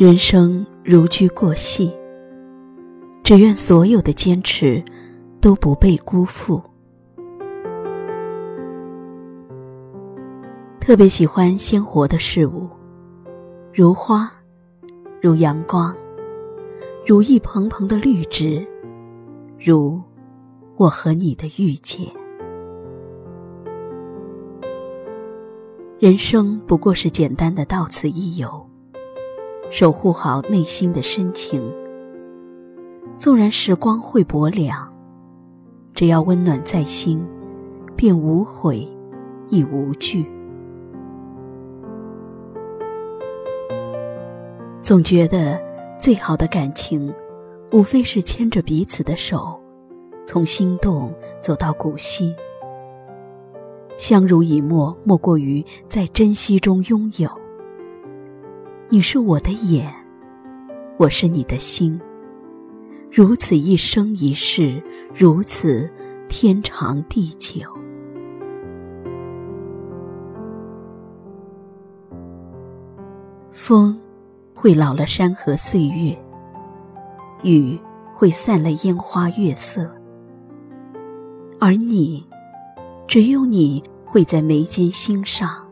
人生如驹过隙，只愿所有的坚持都不被辜负。特别喜欢鲜活的事物，如花，如阳光，如一蓬蓬的绿植，如我和你的遇见。人生不过是简单的到此一游。守护好内心的深情，纵然时光会薄凉，只要温暖在心，便无悔亦无惧。总觉得最好的感情，无非是牵着彼此的手，从心动走到古稀。相濡以沫，莫过于在珍惜中拥有。你是我的眼，我是你的心。如此一生一世，如此天长地久。风会老了山河岁月，雨会散了烟花月色，而你，只有你会在眉间心上。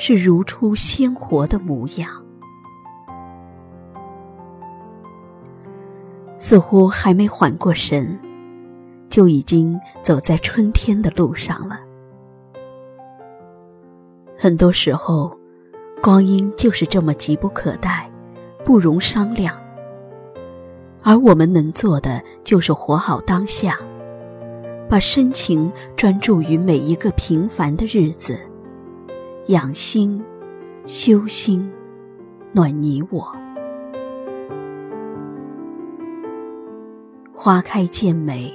是如初鲜活的模样，似乎还没缓过神，就已经走在春天的路上了。很多时候，光阴就是这么急不可待，不容商量。而我们能做的，就是活好当下，把深情专注于每一个平凡的日子。养心，修心，暖你我。花开见美，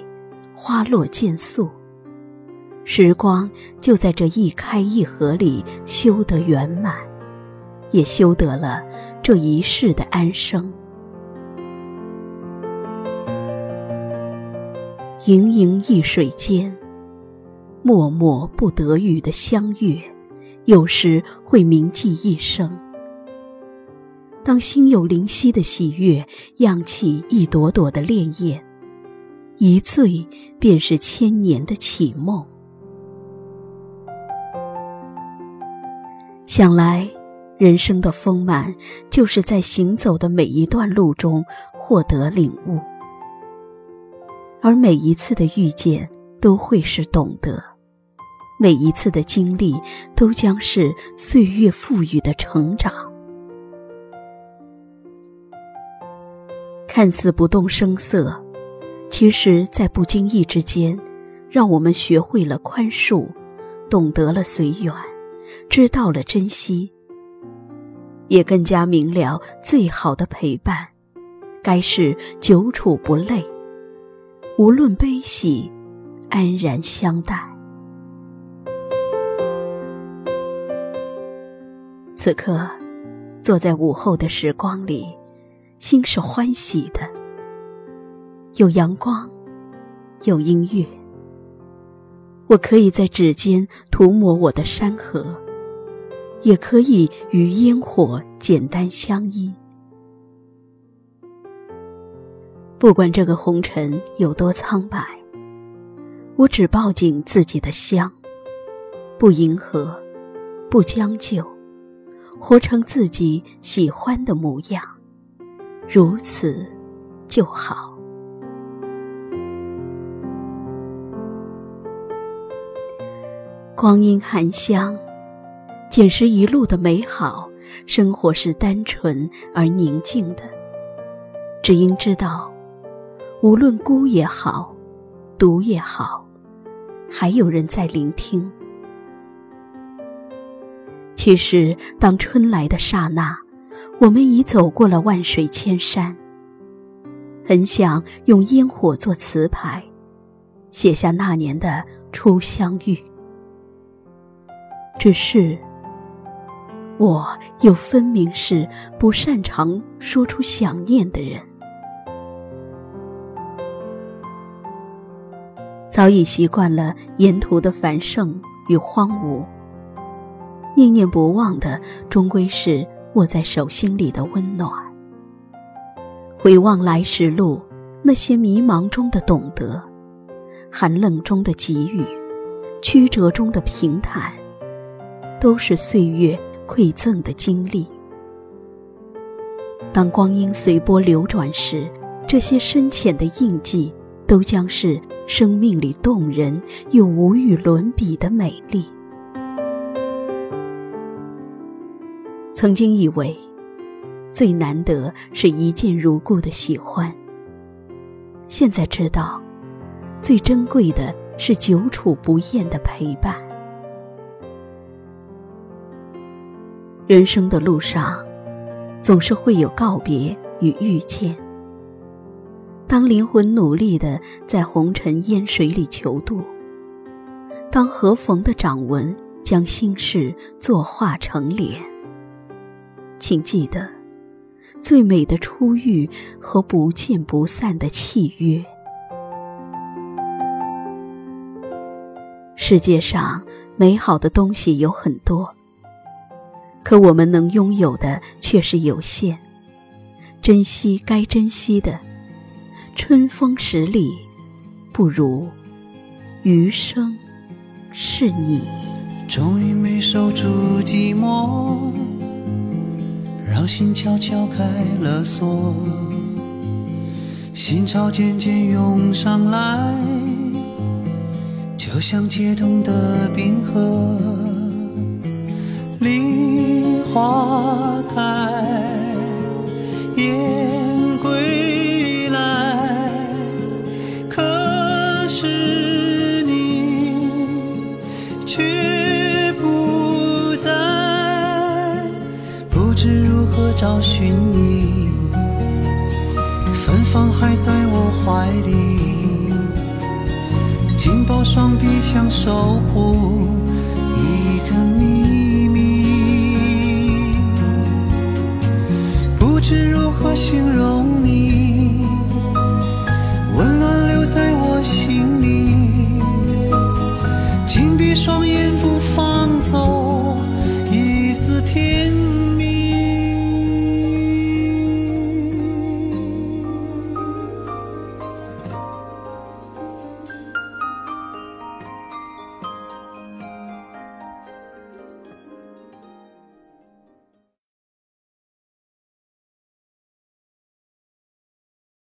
花落见素。时光就在这一开一合里修得圆满，也修得了这一世的安生。盈盈一水间，脉脉不得语的相悦。有时会铭记一生。当心有灵犀的喜悦，漾起一朵朵的潋滟，一醉便是千年的绮梦。想来，人生的丰满，就是在行走的每一段路中获得领悟，而每一次的遇见，都会是懂得。每一次的经历，都将是岁月赋予的成长。看似不动声色，其实，在不经意之间，让我们学会了宽恕，懂得了随缘，知道了珍惜，也更加明了最好的陪伴，该是久处不累，无论悲喜，安然相待。此刻，坐在午后的时光里，心是欢喜的。有阳光，有音乐，我可以在指尖涂抹我的山河，也可以与烟火简单相依。不管这个红尘有多苍白，我只抱紧自己的香，不迎合，不将就。活成自己喜欢的模样，如此就好。光阴含香，捡拾一路的美好。生活是单纯而宁静的，只因知道，无论孤也好，独也好，还有人在聆听。其实，当春来的刹那，我们已走过了万水千山。很想用烟火做词牌，写下那年的初相遇。只是，我又分明是不擅长说出想念的人。早已习惯了沿途的繁盛与荒芜。念念不忘的，终归是握在手心里的温暖。回望来时路，那些迷茫中的懂得，寒冷中的给予，曲折中的平坦，都是岁月馈赠的经历。当光阴随波流转时，这些深浅的印记，都将是生命里动人又无与伦比的美丽。曾经以为，最难得是一见如故的喜欢。现在知道，最珍贵的是久处不厌的陪伴。人生的路上。总是会有告别与遇见。当灵魂努力的在红尘烟水里求渡，当合缝的掌纹将心事作画成脸，请记得，最美的初遇和不见不散的契约。世界上美好的东西有很多。可我们能拥有的却是有限，珍惜该珍惜的，春风十里，不如余生是你。终于没守住寂寞，让心悄悄开了锁，心潮渐渐涌上来，就像解冻的冰河。梨花开燕找寻你。芬芳还在我怀里，紧抱双臂想守护一个秘密。不知如何形容你。